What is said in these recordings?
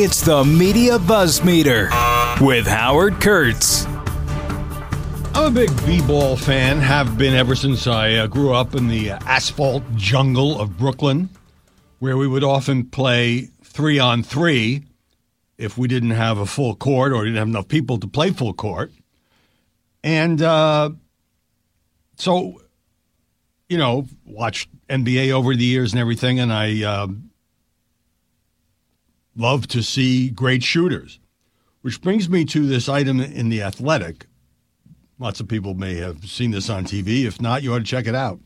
It's the Media Buzz Meter with Howard Kurtz. I'm a big b-ball fan, have been ever since I uh, grew up in the asphalt jungle of Brooklyn, where we would often play three on three if we didn't have a full court or didn't have enough people to play full court. And uh, so, you know, watched NBA over the years and everything, and I uh, love to see great shooters. Which brings me to this item in the Athletic Lots of people may have seen this on TV. If not, you ought to check it out.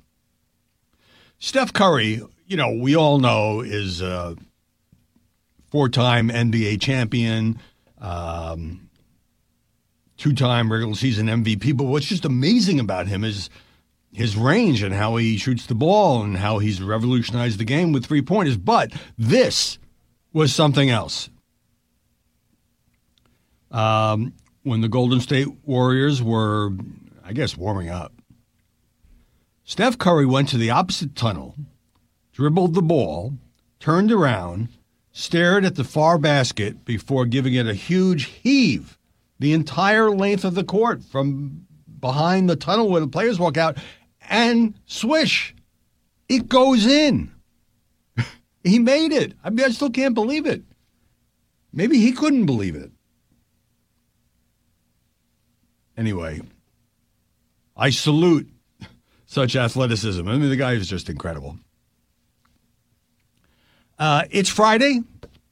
Steph Curry, you know, we all know is a four time NBA champion, um, two time regular season MVP. But what's just amazing about him is his range and how he shoots the ball and how he's revolutionized the game with three pointers. But this was something else. Um, when the Golden State Warriors were, I guess, warming up. Steph Curry went to the opposite tunnel, dribbled the ball, turned around, stared at the far basket before giving it a huge heave the entire length of the court from behind the tunnel where the players walk out, and swish, it goes in. He made it. I mean, I still can't believe it. Maybe he couldn't believe it. Anyway, I salute such athleticism. I mean, the guy is just incredible. Uh, it's Friday,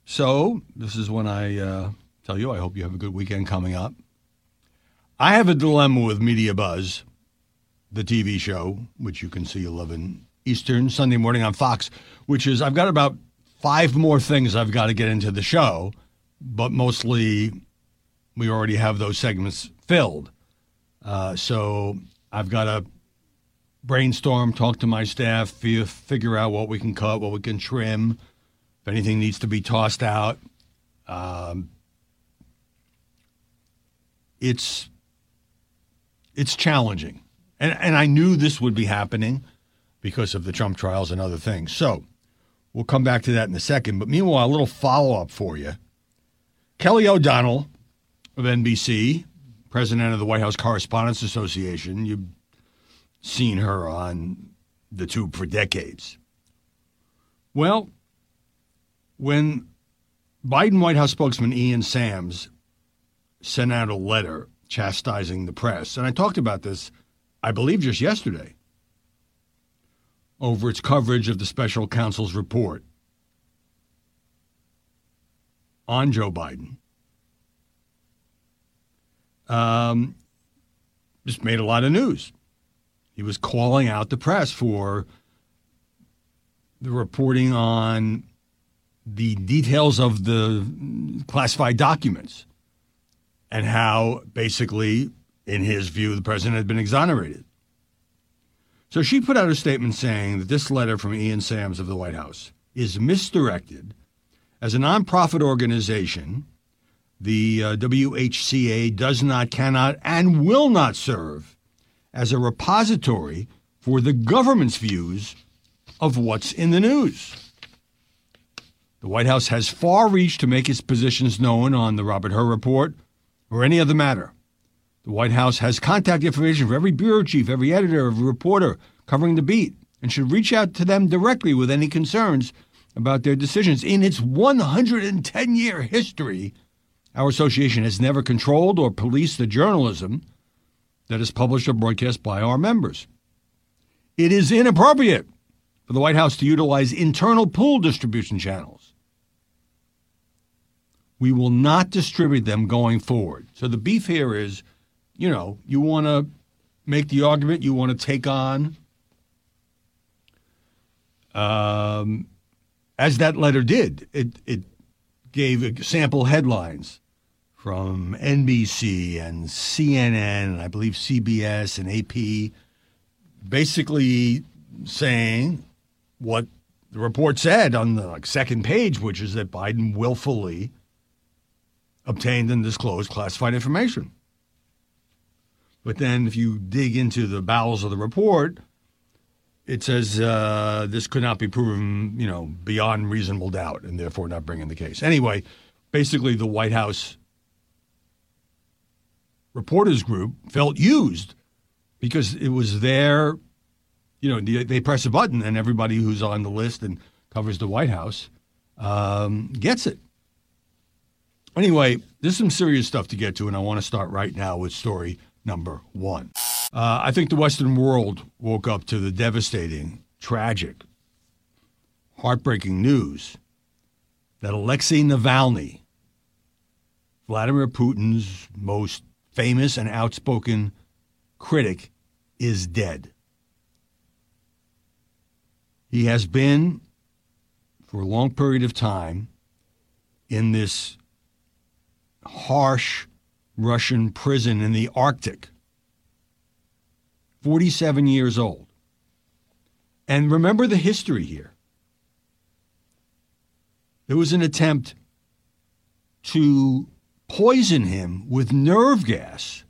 so this is when I uh, tell you I hope you have a good weekend coming up. I have a dilemma with Media Buzz, the TV show, which you can see 11 Eastern Sunday morning on Fox, which is I've got about five more things I've got to get into the show, but mostly we already have those segments filled. Uh, so I've got to brainstorm, talk to my staff, figure out what we can cut, what we can trim, if anything needs to be tossed out. Um, it's it's challenging, and and I knew this would be happening because of the Trump trials and other things. So we'll come back to that in a second. But meanwhile, a little follow up for you. Kelly O'Donnell of NBC president of the White House Correspondents Association. You've seen her on the tube for decades. Well, when Biden White House spokesman Ian Sams sent out a letter chastising the press, and I talked about this, I believe, just yesterday, over its coverage of the special counsel's report on Joe Biden um, just made a lot of news. He was calling out the press for the reporting on the details of the classified documents and how basically, in his view, the president had been exonerated. So she put out a statement saying that this letter from Ian Sams of the White House is misdirected as a nonprofit organization the uh, WHCA does not, cannot, and will not serve as a repository for the government's views of what's in the news. The White House has far reached to make its positions known on the Robert Hur report or any other matter. The White House has contact information for every bureau chief, every editor, every reporter covering the beat, and should reach out to them directly with any concerns about their decisions. In its 110 year history, our association has never controlled or policed the journalism that is published or broadcast by our members. It is inappropriate for the White House to utilize internal pool distribution channels. We will not distribute them going forward. So the beef here is, you know, you want to make the argument, you want to take on, um, as that letter did. It, it gave sample headlines from NBC and CNN and I believe CBS and AP, basically saying what the report said on the like, second page, which is that Biden willfully obtained and disclosed classified information. But then, if you dig into the bowels of the report, it says uh, this could not be proven, you know, beyond reasonable doubt, and therefore not bringing the case. Anyway, basically the White House reporters group felt used because it was their, you know, they, they press a button and everybody who's on the list and covers the White House um, gets it. Anyway, there's some serious stuff to get to, and I want to start right now with story number one. Uh, I think the Western world woke up to the devastating, tragic, heartbreaking news that Alexei Navalny, Vladimir Putin's most famous and outspoken critic, is dead. He has been, for a long period of time, in this harsh Russian prison in the Arctic. 47 years old. And remember the history here. There was an attempt to poison him with nerve gas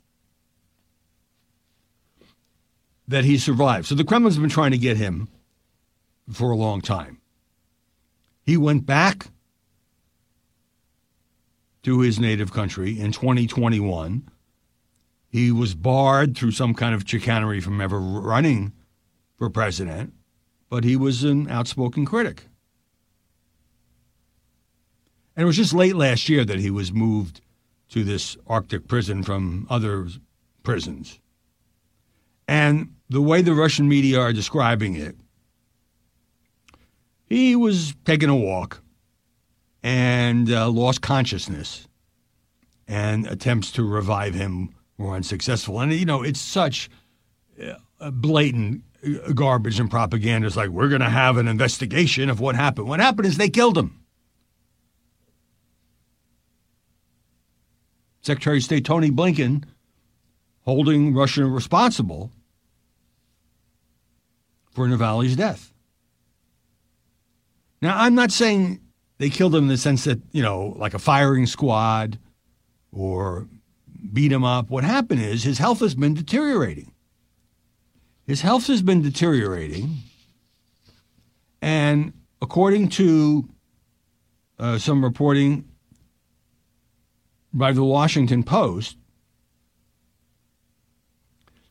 that he survived. So the Kremlin's been trying to get him for a long time. He went back to his native country in 2021. He was barred through some kind of chicanery from ever running for president, but he was an outspoken critic. And it was just late last year that he was moved to this Arctic prison from other prisons. And the way the Russian media are describing it, he was taking a walk and uh, lost consciousness, and attempts to revive him were unsuccessful. And, you know, it's such uh, blatant uh, garbage and propaganda. It's like, we're going to have an investigation of what happened. What happened is they killed him. Secretary of State Tony Blinken holding Russia responsible for Navalny's death. Now, I'm not saying they killed him in the sense that, you know, like a firing squad or beat him up. What happened is his health has been deteriorating. His health has been deteriorating. And according to uh, some reporting by the Washington Post,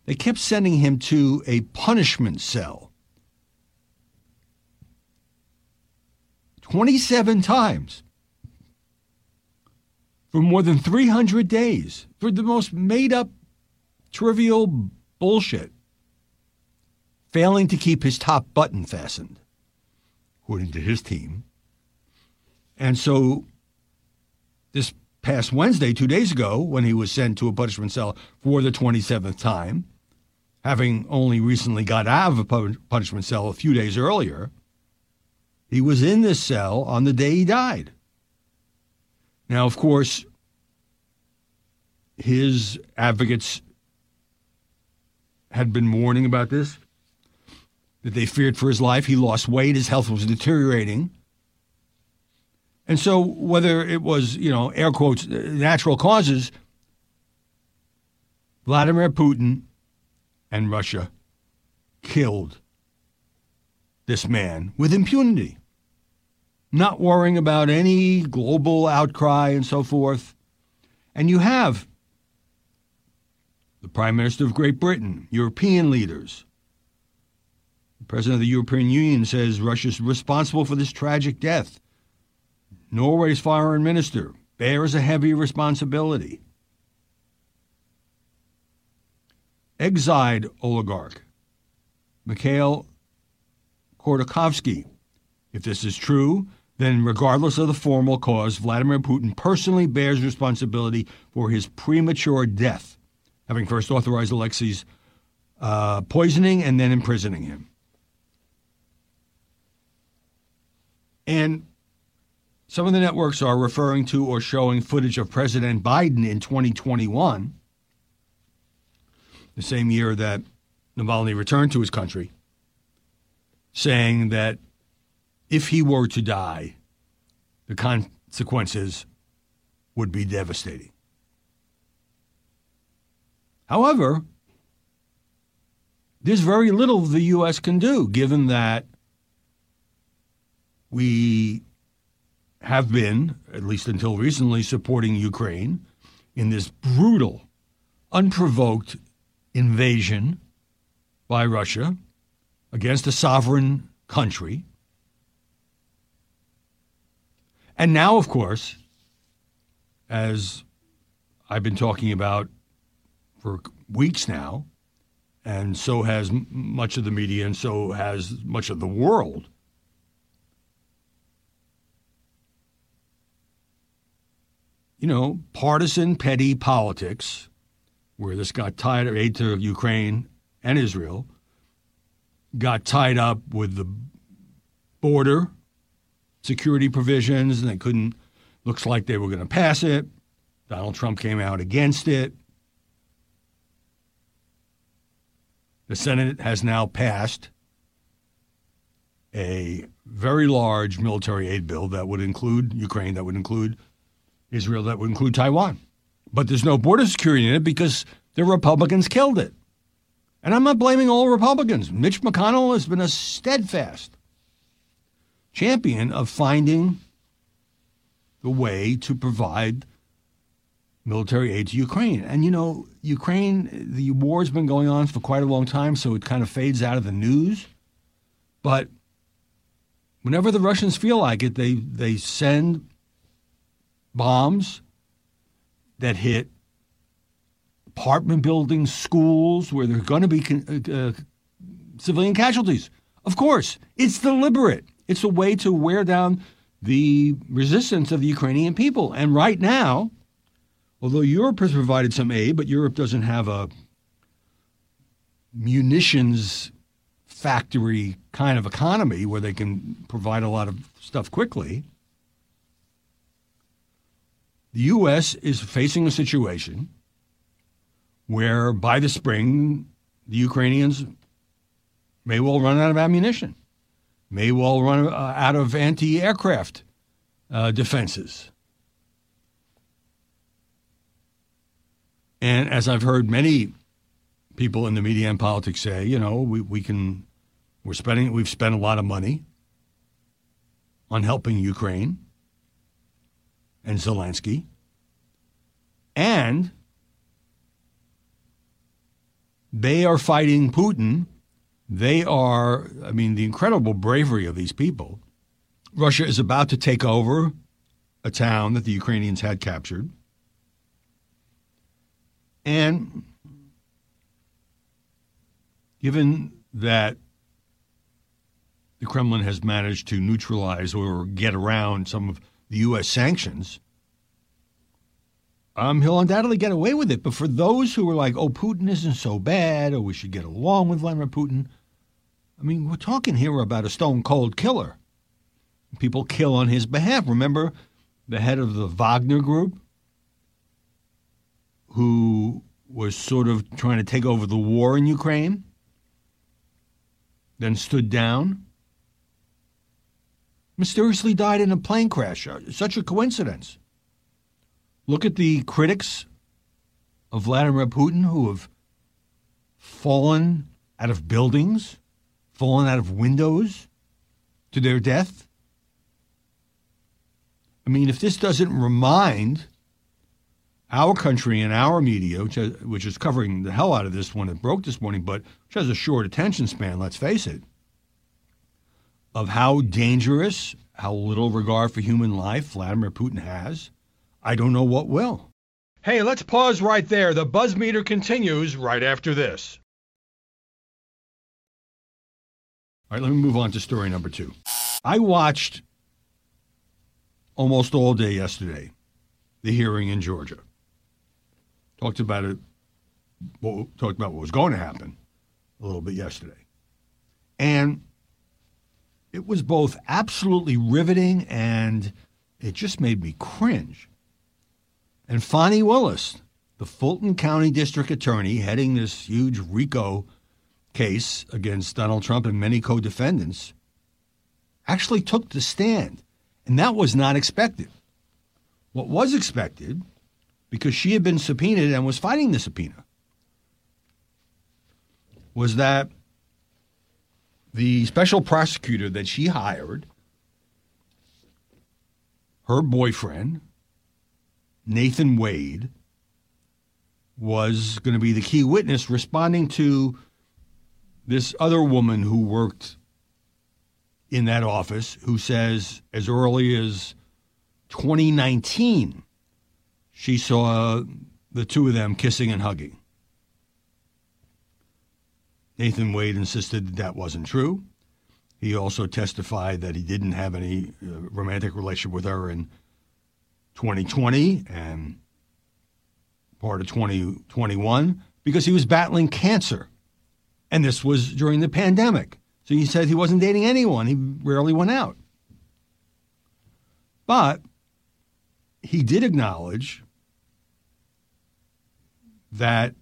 they kept sending him to a punishment cell 27 times for more than 300 days for the most made up, trivial bullshit, failing to keep his top button fastened, according to his team. And so this past Wednesday, two days ago, when he was sent to a punishment cell for the 27th time, having only recently got out of a punishment cell a few days earlier, he was in this cell on the day he died. Now, of course, his advocates had been warning about this, that they feared for his life. He lost weight, his health was deteriorating. And so, whether it was, you know, air quotes, natural causes, Vladimir Putin and Russia killed this man with impunity, not worrying about any global outcry and so forth. And you have the Prime Minister of Great Britain, European leaders. The President of the European Union says Russia is responsible for this tragic death. Norway's foreign minister bears a heavy responsibility. Exiled oligarch Mikhail Khodorkovsky. If this is true, then regardless of the formal cause, Vladimir Putin personally bears responsibility for his premature death, having first authorized Alexei's uh, poisoning and then imprisoning him. And some of the networks are referring to or showing footage of President Biden in 2021, the same year that Navalny returned to his country, saying that if he were to die, the consequences would be devastating. However, there's very little the U.S. can do given that we have been, at least until recently, supporting Ukraine in this brutal, unprovoked invasion by Russia against a sovereign country. And now, of course, as I've been talking about for weeks now, and so has much of the media, and so has much of the world. You know, partisan, petty politics, where this got tied aid to Ukraine and Israel, got tied up with the border security provisions, and they couldn't. Looks like they were going to pass it. Donald Trump came out against it. The Senate has now passed a very large military aid bill that would include Ukraine, that would include Israel, that would include Taiwan. But there's no border security in it because the Republicans killed it. And I'm not blaming all Republicans. Mitch McConnell has been a steadfast champion of finding the way to provide military aid to Ukraine. And you know, Ukraine, the war's been going on for quite a long time, so it kind of fades out of the news. But whenever the Russians feel like it, they they send bombs that hit apartment buildings, schools, where there are going to be uh, uh, civilian casualties. Of course, it's deliberate. It's a way to wear down the resistance of the Ukrainian people. And right now, although Europe has provided some aid, but Europe doesn't have a munitions factory kind of economy where they can provide a lot of stuff quickly. The U.S. is facing a situation where by the spring, the Ukrainians may well run out of ammunition, may well run uh, out of anti aircraft uh, defenses. And as I've heard many people in the media and politics say, you know, we, we can, we're spending, we've spent a lot of money on helping Ukraine and Zelensky. And they are fighting Putin. They are, I mean, the incredible bravery of these people. Russia is about to take over a town that the Ukrainians had captured. And given that the Kremlin has managed to neutralize or get around some of the U.S. sanctions, um, he'll undoubtedly get away with it. But for those who are like, oh, Putin isn't so bad, or we should get along with Vladimir Putin, I mean, we're talking here about a stone cold killer. People kill on his behalf. Remember the head of the Wagner group? who was sort of trying to take over the war in Ukraine, then stood down, mysteriously died in a plane crash. Uh, such a coincidence. Look at the critics of Vladimir Putin who have fallen out of buildings, fallen out of windows to their death. I mean, if this doesn't remind our country and our media, which, has, which is covering the hell out of this one that broke this morning, but which has a short attention span, let's face it, of how dangerous, how little regard for human life Vladimir Putin has, I don't know what will. Hey, let's pause right there. The buzz meter continues right after this. All right, let me move on to story number two. I watched almost all day yesterday the hearing in Georgia talked about it, talked about what was going to happen a little bit yesterday. And it was both absolutely riveting and it just made me cringe. And Fani Willis, the Fulton County District Attorney heading this huge RICO case against Donald Trump and many co defendants, actually took the stand. And that was not expected. What was expected because she had been subpoenaed and was fighting the subpoena was that the special prosecutor that she hired her boyfriend, Nathan Wade, was going to be the key witness responding to this other woman who worked in that office who says as early as 2019 she saw the two of them kissing and hugging. Nathan Wade insisted that, that wasn't true. He also testified that he didn't have any uh, romantic relationship with her in 2020 and part of 2021 because he was battling cancer. And this was during the pandemic. So he said he wasn't dating anyone. He rarely went out. But he did acknowledge that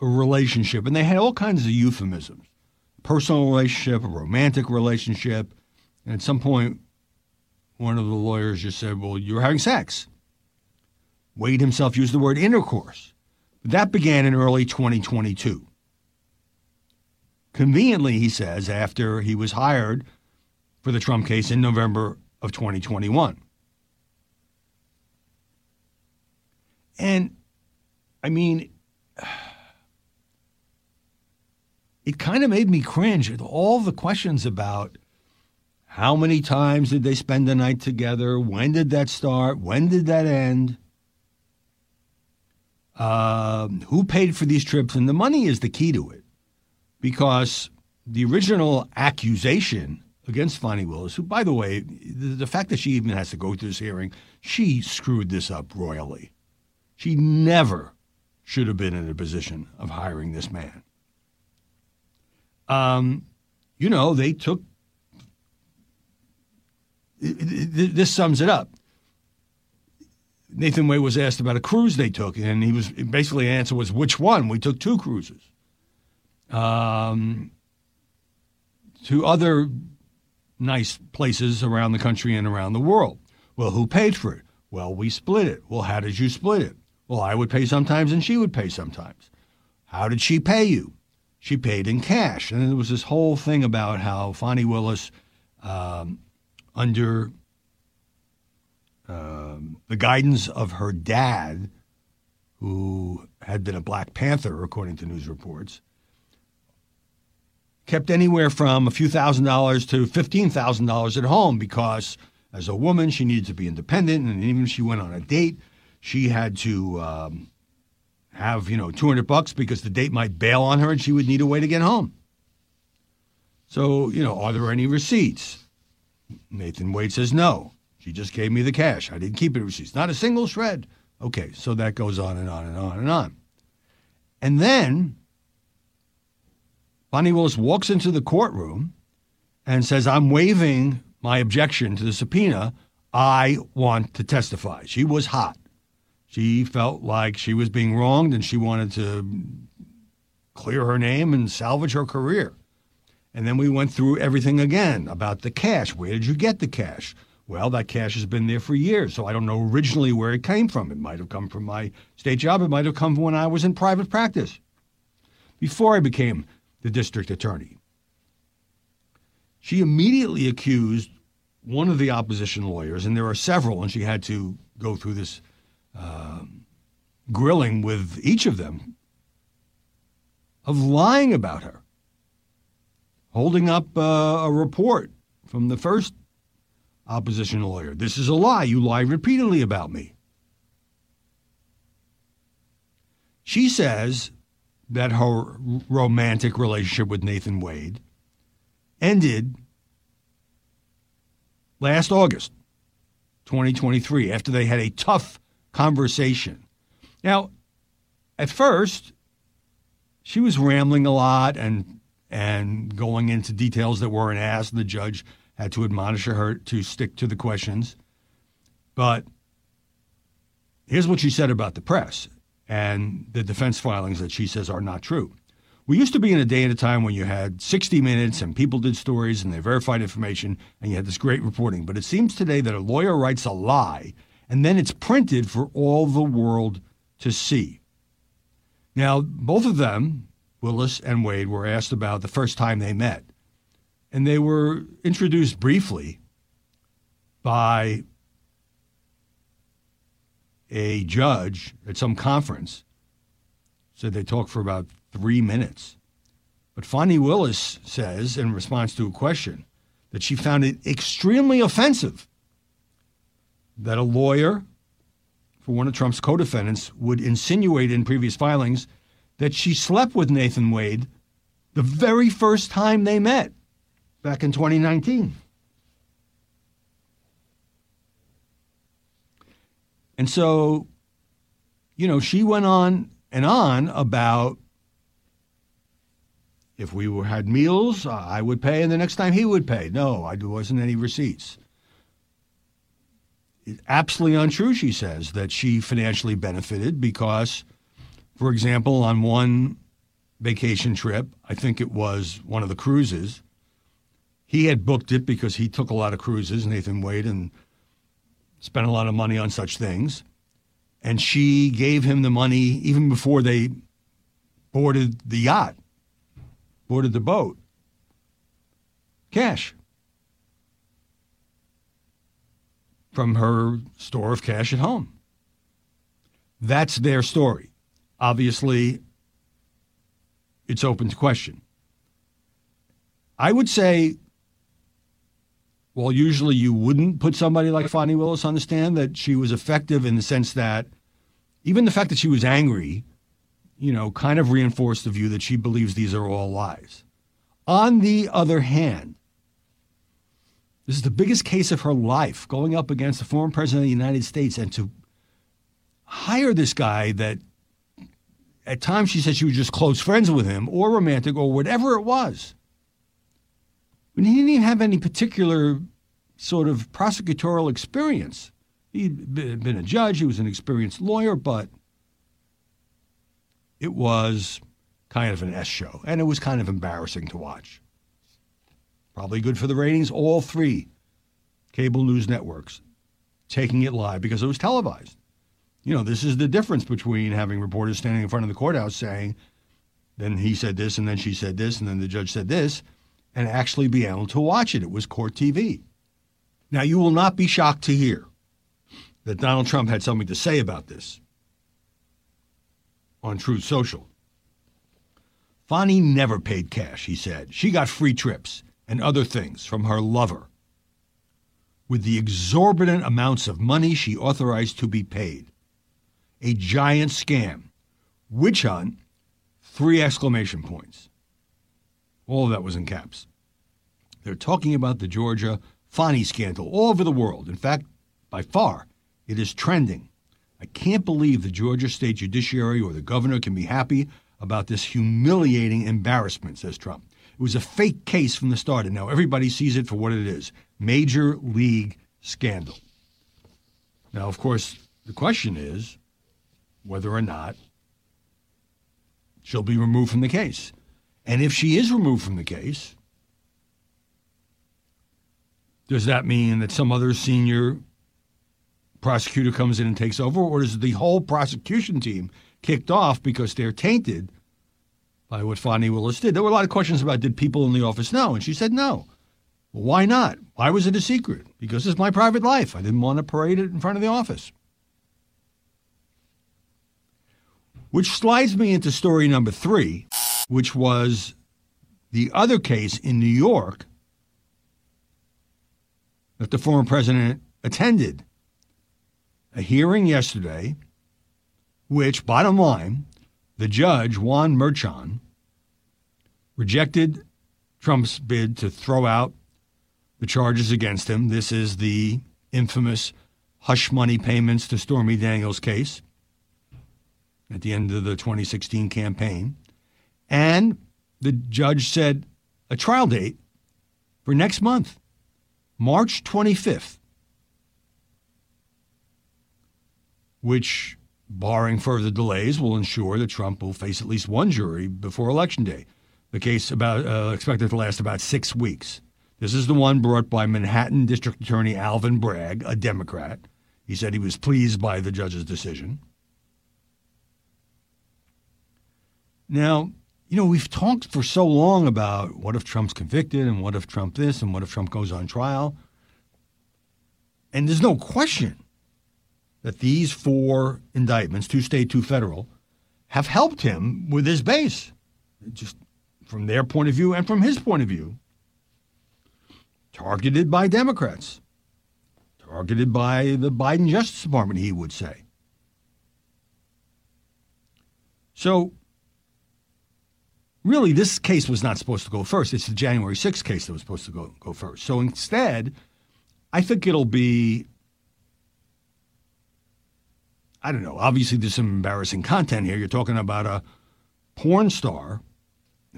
a relationship, and they had all kinds of euphemisms personal relationship, a romantic relationship. And at some point, one of the lawyers just said, Well, you're having sex. Wade himself used the word intercourse. That began in early 2022. Conveniently, he says, after he was hired for the Trump case in November of 2021. And I mean, it kind of made me cringe all the questions about how many times did they spend the night together? When did that start? When did that end? Uh, who paid for these trips? And the money is the key to it because the original accusation against Fani Willis, who, by the way, the, the, fact that she even has to go through this hearing, she screwed this up royally. She never should have been in a position of hiring this man. Um, you know, they took. This sums it up. Nathan Wade was asked about a cruise they took, and he was basically the answer was which one? We took two cruises. Um, to other nice places around the country and around the world. Well, who paid for it? Well, we split it. Well, how did you split it? Well, I would pay sometimes and she would pay sometimes. How did she pay you? She paid in cash. And there was this whole thing about how Fani Willis, um, under um, the guidance of her dad, who had been a Black Panther, according to news reports, kept anywhere from a few thousand dollars to $15,000 at home because as a woman, she needed to be independent. And even if she went on a date, she had to um, have, you know, 200 bucks because the date might bail on her and she would need a way to get home. So, you know, are there any receipts? Nathan Wade says no. She just gave me the cash. I didn't keep any receipts. Not a single shred. Okay, so that goes on and on and on and on. And then Fani Willis walks into the courtroom and says, I'm waiving my objection to the subpoena. I want to testify. She was hot. She felt like she was being wronged and she wanted to clear her name and salvage her career. And then we went through everything again about the cash. Where did you get the cash? Well, that cash has been there for years, so I don't know originally where it came from. It might have come from my state job. It might have come from when I was in private practice before I became the district attorney. She immediately accused one of the opposition lawyers, and there are several, and she had to go through this uh, grilling with each of them, of lying about her, holding up uh, a report from the first opposition lawyer. This is a lie. You lie repeatedly about me. She says that her romantic relationship with Nathan Wade ended last August 2023 after they had a tough conversation. Now, at first, she was rambling a lot and and going into details that weren't asked. The judge had to admonish her to stick to the questions. But here's what she said about the press and the defense filings that she says are not true. We used to be in a day and a time when you had 60 minutes and people did stories and they verified information and you had this great reporting. But it seems today that a lawyer writes a lie and then it's printed for all the world to see. Now, both of them, Willis and Wade, were asked about the first time they met and they were introduced briefly by a judge at some conference said they talked for about three minutes. But Fani Willis says, in response to a question, that she found it extremely offensive that a lawyer for one of Trump's co defendants would insinuate in previous filings that she slept with Nathan Wade the very first time they met back in 2019. And so, you know, she went on and on about if we were, had meals, uh, I would pay, and the next time he would pay. No, I, there wasn't any receipts. It's absolutely untrue, she says, that she financially benefited because, for example, on one vacation trip, I think it was one of the cruises, he had booked it because he took a lot of cruises, Nathan Wade, and spent a lot of money on such things. And she gave him the money even before they boarded the yacht, boarded the boat. Cash. From her store of cash at home. That's their story. Obviously, it's open to question. I would say well, usually you wouldn't put somebody like Fani Willis on the stand, that she was effective in the sense that even the fact that she was angry, you know, kind of reinforced the view that she believes these are all lies. On the other hand, this is the biggest case of her life going up against the former president of the United States and to hire this guy that at times she said she was just close friends with him or romantic or whatever it was he didn't even have any particular sort of prosecutorial experience. He'd been a judge, he was an experienced lawyer, but it was kind of an S show, and it was kind of embarrassing to watch. Probably good for the ratings. All three cable news networks taking it live because it was televised. You know, this is the difference between having reporters standing in front of the courthouse saying, then he said this, and then she said this, and then the judge said this, and actually be able to watch it. It was court TV. Now, you will not be shocked to hear that Donald Trump had something to say about this on Truth Social. Fani never paid cash, he said. She got free trips and other things from her lover with the exorbitant amounts of money she authorized to be paid. A giant scam. Witch hunt, three exclamation points. All of that was in caps. They're talking about the Georgia Fani scandal all over the world. In fact, by far, it is trending. I can't believe the Georgia State Judiciary or the governor can be happy about this humiliating embarrassment, says Trump. It was a fake case from the start, and now everybody sees it for what it is major league scandal. Now, of course, the question is whether or not she'll be removed from the case. And if she is removed from the case, does that mean that some other senior prosecutor comes in and takes over, or is the whole prosecution team kicked off because they're tainted by what Fani Willis did? There were a lot of questions about did people in the office know, and she said no. Well, why not? Why was it a secret? Because it's my private life. I didn't want to parade it in front of the office. Which slides me into story number three which was the other case in New York that the former president attended. A hearing yesterday, which, bottom line, the judge, Juan Merchan, rejected Trump's bid to throw out the charges against him. This is the infamous hush money payments to Stormy Daniels case at the end of the 2016 campaign. And the judge said a trial date for next month, March 25th, which, barring further delays, will ensure that Trump will face at least one jury before Election Day. The case about uh, expected to last about six weeks. This is the one brought by Manhattan District Attorney Alvin Bragg, a Democrat. He said he was pleased by the judge's decision. Now, you know, we've talked for so long about what if Trump's convicted and what if Trump this and what if Trump goes on trial. And there's no question that these four indictments, two state, two federal, have helped him with his base, just from their point of view and from his point of view. Targeted by Democrats, targeted by the Biden Justice Department, he would say. So, really, this case was not supposed to go first. It's the January 6th case that was supposed to go, go first. So instead, I think it'll be I don't know. Obviously, there's some embarrassing content here. You're talking about a porn star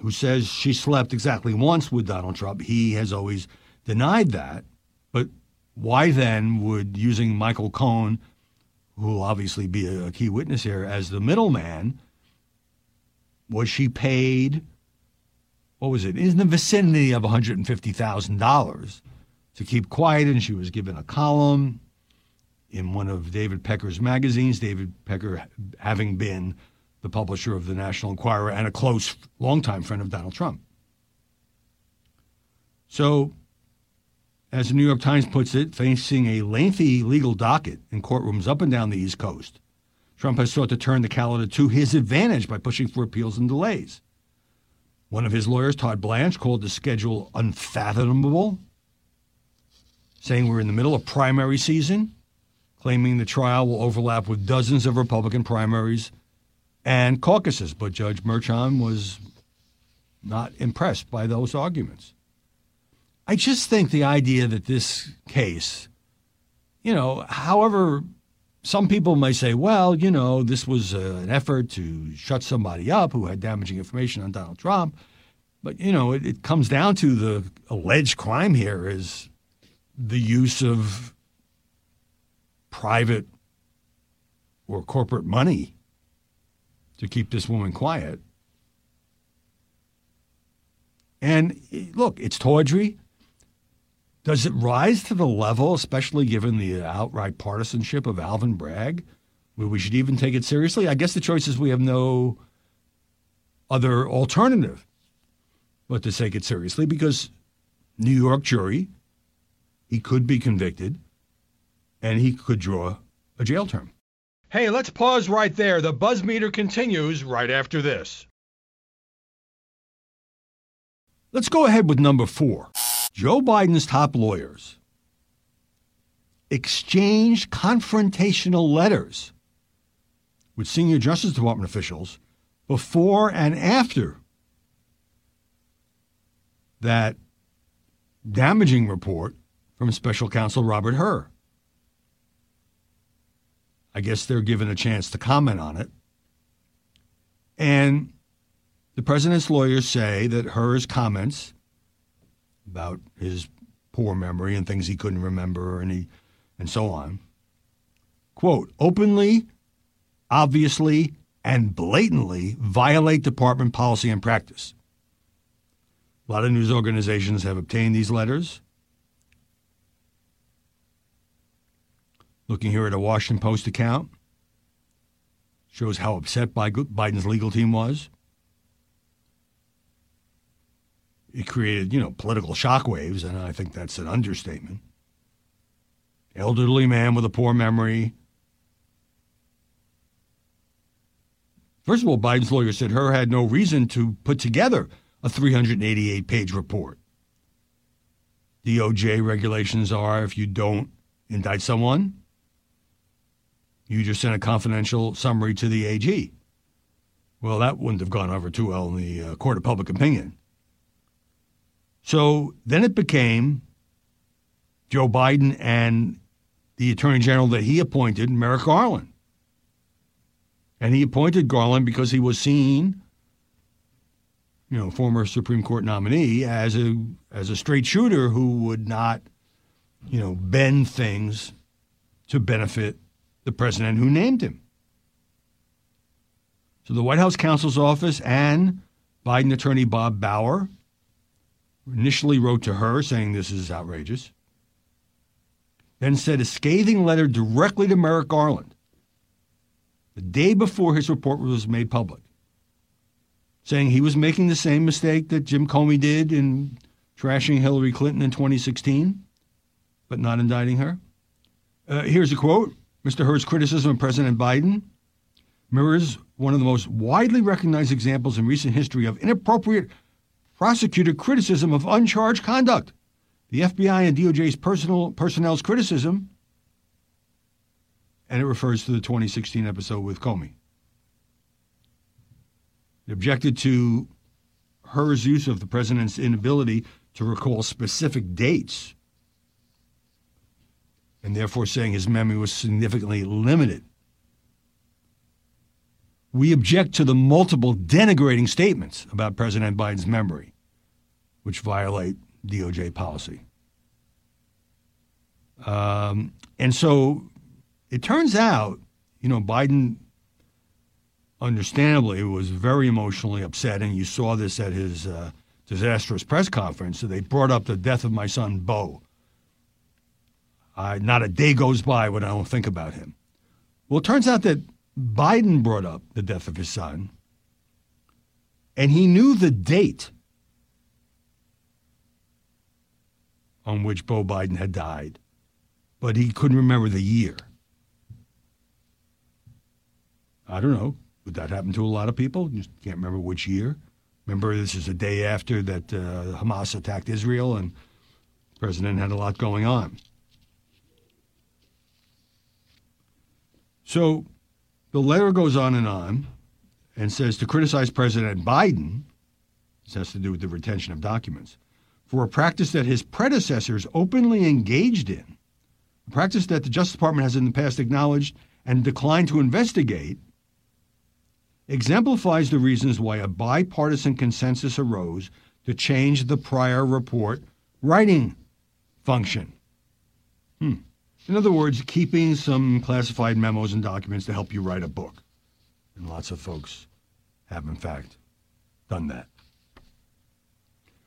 who says she slept exactly once with Donald Trump. He has always denied that. But why then would using Michael Cohen, who will obviously be a key witness here, as the middleman, was she paid? What was it? In the vicinity of $150,000 to keep quiet, and she was given a column in one of David Pecker's magazines, David Pecker having been the publisher of the National Enquirer and a close, longtime friend of Donald Trump. So, as the New York Times puts it, facing a lengthy legal docket in courtrooms up and down the East Coast, Trump has sought to turn the calendar to his advantage by pushing for appeals and delays. One of his lawyers, Todd Blanche, called the schedule unfathomable, saying we're in the middle of primary season claiming the trial will overlap with dozens of Republican primaries and caucuses. But Judge Merchan was not impressed by those arguments. I just think the idea that this case, you know, however, some people may say, well, you know, this was uh, an effort to shut somebody up who had damaging information on Donald Trump. But, you know, it, it comes down to the alleged crime here is the use of private or corporate money to keep this woman quiet. And look, it's tawdry. Does it rise to the level, especially given the outright partisanship of Alvin Bragg, where we should even take it seriously? I guess the choice is we have no other alternative but to take it seriously because New York jury, he could be convicted and he could draw a jail term. Hey, let's pause right there. The buzz meter continues right after this. Let's go ahead with number four. Joe Biden's top lawyers exchanged confrontational letters with senior Justice Department officials before and after that damaging report from special counsel Robert Hur. I guess they're given a chance to comment on it. And the president's lawyers say that Hur's comments about his poor memory and things he couldn't remember and he and so on, quote, openly, obviously, and blatantly violate department policy and practice. A lot of news organizations have obtained these letters. Looking here at a Washington Post account, shows how upset by Biden's legal team was. It created, you know, political shockwaves, and I think that's an understatement. Elderly man with a poor memory. First of all, Biden's lawyer said Hur had no reason to put together a 388 page report. DOJ regulations are if you don't indict someone, you just send a confidential summary to the AG. Well, that wouldn't have gone over too well in the uh, court of public opinion. So then it became Joe Biden and the attorney general that he appointed, Merrick Garland. And he appointed Garland because he was seen, you know, former Supreme Court nominee, as a as a straight shooter who would not, you know, bend things to benefit the president who named him. So the White House counsel's office and Biden attorney Bob Bauer initially wrote to Hur saying this is outrageous, then sent a scathing letter directly to Merrick Garland the day before his report was made public, saying he was making the same mistake that Jim Comey did in trashing Hillary Clinton in 2016, but not indicting her. Uh, here's a quote Mr. Hur's criticism of President Biden mirrors one of the most widely recognized examples in recent history of inappropriate prosecutor criticism of uncharged conduct. The FBI and DOJ's personal personnel's criticism, and it refers to the 2016 episode with Comey. It objected to Hur's use of the president's inability to recall specific dates, and therefore saying his memory was significantly limited. We object to the multiple denigrating statements about President Biden's memory, which violate DOJ policy. Um, and so it turns out, you know, Biden understandably was very emotionally upset, and you saw this at his uh, disastrous press conference. So they brought up the death of my son, Bo. Uh, not a day goes by when I don't think about him. Well, it turns out that Biden brought up the death of his son, and he knew the date on which Bo Biden had died, but he couldn't remember the year. I don't know. Would that happen to a lot of people? Just can't remember which year. Remember, this is a day after that uh, Hamas attacked Israel, and the president had a lot going on. So the letter goes on and on and says to criticize President Biden, this has to do with the retention of documents, for a practice that his predecessors openly engaged in, a practice that the Justice Department has in the past acknowledged and declined to investigate, exemplifies the reasons why a bipartisan consensus arose to change the prior report writing function. Hmm. In other words, keeping some classified memos and documents to help you write a book. And lots of folks have, in fact, done that.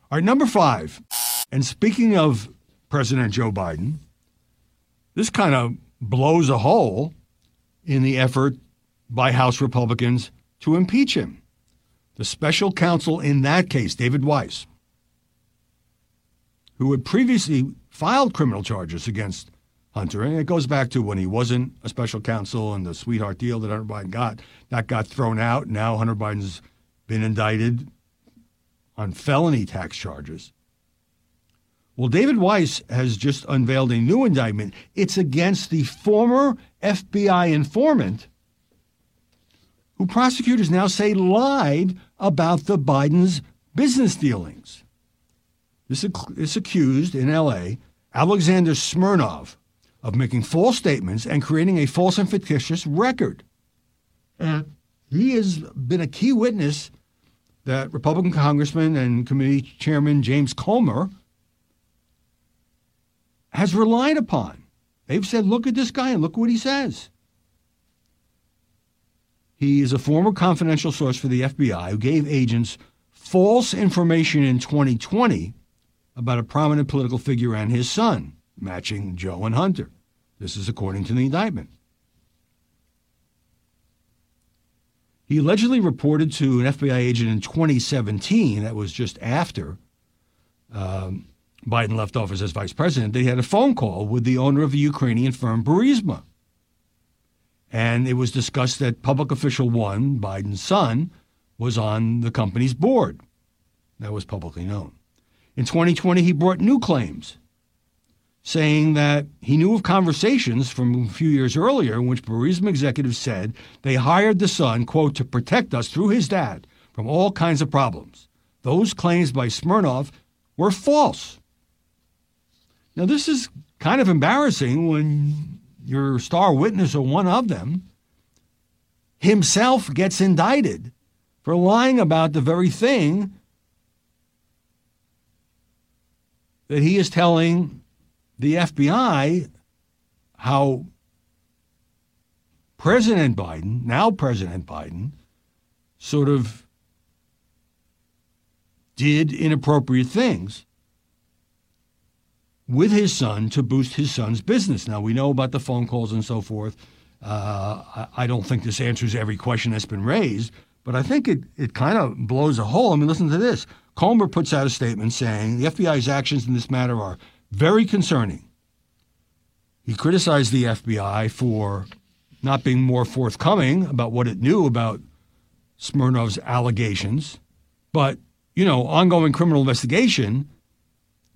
All right, number five. And speaking of President Joe Biden, this kind of blows a hole in the effort by House Republicans to impeach him. The special counsel in that case, David Weiss, who had previously filed criminal charges against Hunter. And it goes back to when he wasn't a special counsel and the sweetheart deal that Hunter Biden got. That got thrown out. Now Hunter Biden's been indicted on felony tax charges. Well, David Weiss has just unveiled a new indictment. It's against the former FBI informant who prosecutors now say lied about the Biden's business dealings. This, this accused in LA, Alexander Smirnov, of making false statements and creating a false and fictitious record. And he has been a key witness that Republican Congressman and Committee Chairman James Comer has relied upon. They've said, look at this guy and look what he says. He is a former confidential source for the FBI who gave agents false information in 2020 about a prominent political figure and his son matching Joe and Hunter. This is according to the indictment. He allegedly reported to an FBI agent in 2017, that was just after um, Biden left office as vice president, that he had a phone call with the owner of the Ukrainian firm Burisma. And it was discussed that public official one, Biden's son, was on the company's board. That was publicly known. In 2020, he brought new claims saying that he knew of conversations from a few years earlier in which Burisma executives said they hired the son, quote, to protect us through his dad from all kinds of problems. Those claims by Smirnov were false. Now, this is kind of embarrassing when your star witness or one of them himself gets indicted for lying about the very thing that he is telling the FBI how President Biden, now President Biden, sort of did inappropriate things with his son to boost his son's business. Now, we know about the phone calls and so forth. Uh, I, don't think this answers every question that's been raised, but I think it, it kind of blows a hole. I mean, listen to this. Comer puts out a statement saying the FBI's actions in this matter are very concerning. He criticized the FBI for not being more forthcoming about what it knew about Smirnov's allegations. But, you know, ongoing criminal investigation,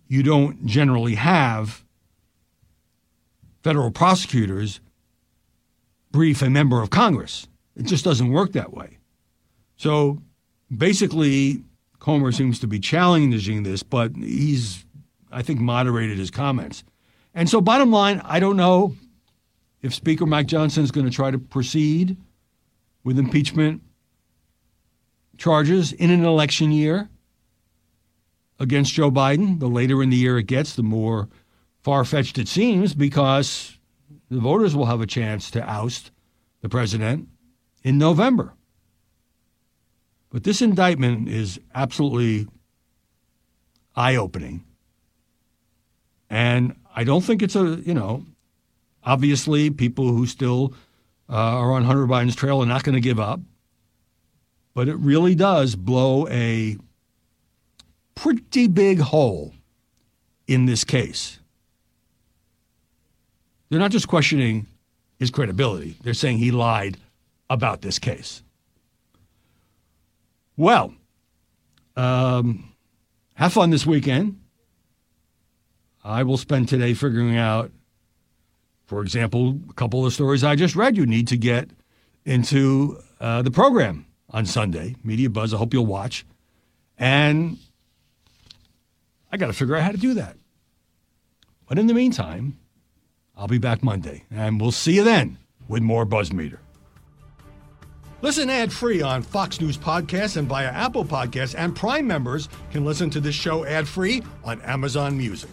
you don't generally have federal prosecutors brief a member of Congress. It just doesn't work that way. So basically, Comer seems to be challenging this, but he's, I think, moderated his comments. And so, bottom line, I don't know if Speaker Mike Johnson is going to try to proceed with impeachment charges in an election year against Joe Biden. The later in the year it gets, the more far fetched it seems because the voters will have a chance to oust the president in November. But this indictment is absolutely eye opening. And I don't think it's a, you know, obviously people who still uh, are on Hunter Biden's trail are not going to give up. But it really does blow a pretty big hole in this case. They're not just questioning his credibility, they're saying he lied about this case. Well, um, have fun this weekend. I will spend today figuring out, for example, a couple of stories I just read you need to get into uh, the program on Sunday, Media Buzz. I hope you'll watch. And I got to figure out how to do that. But in the meantime, I'll be back Monday, and we'll see you then with more Buzz Meter. Listen ad free on Fox News Podcasts and via Apple Podcasts, and Prime members can listen to this show ad free on Amazon Music.